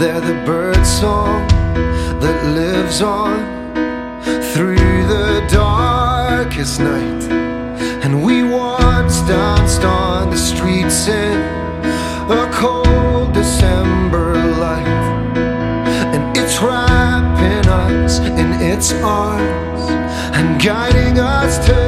They're the bird song that lives on through the darkest night. And we once danced on the streets in a cold December light. And it's wrapping us in its arms and guiding us to.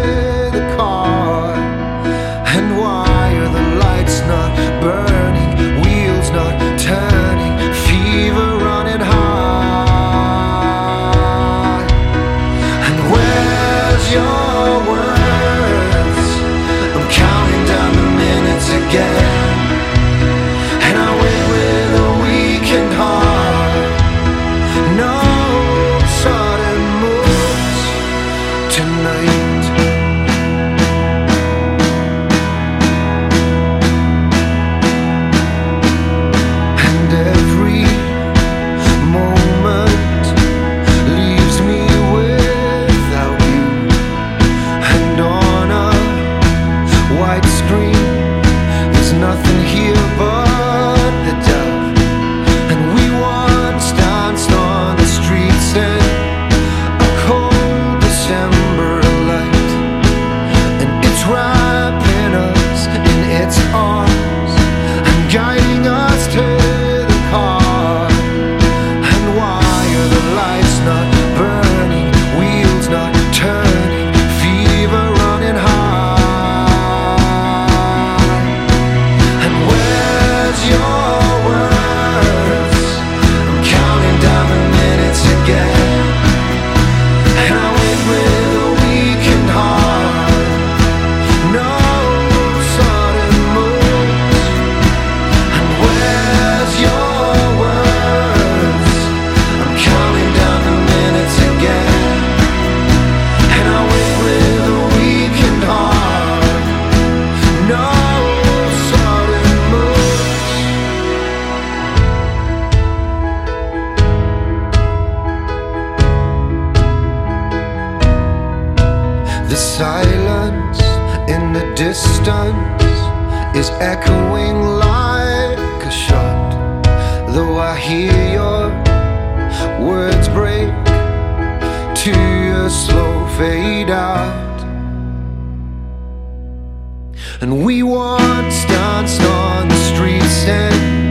The silence in the distance is echoing like a shot. Though I hear your words break to a slow fade out. And we once danced on the streets and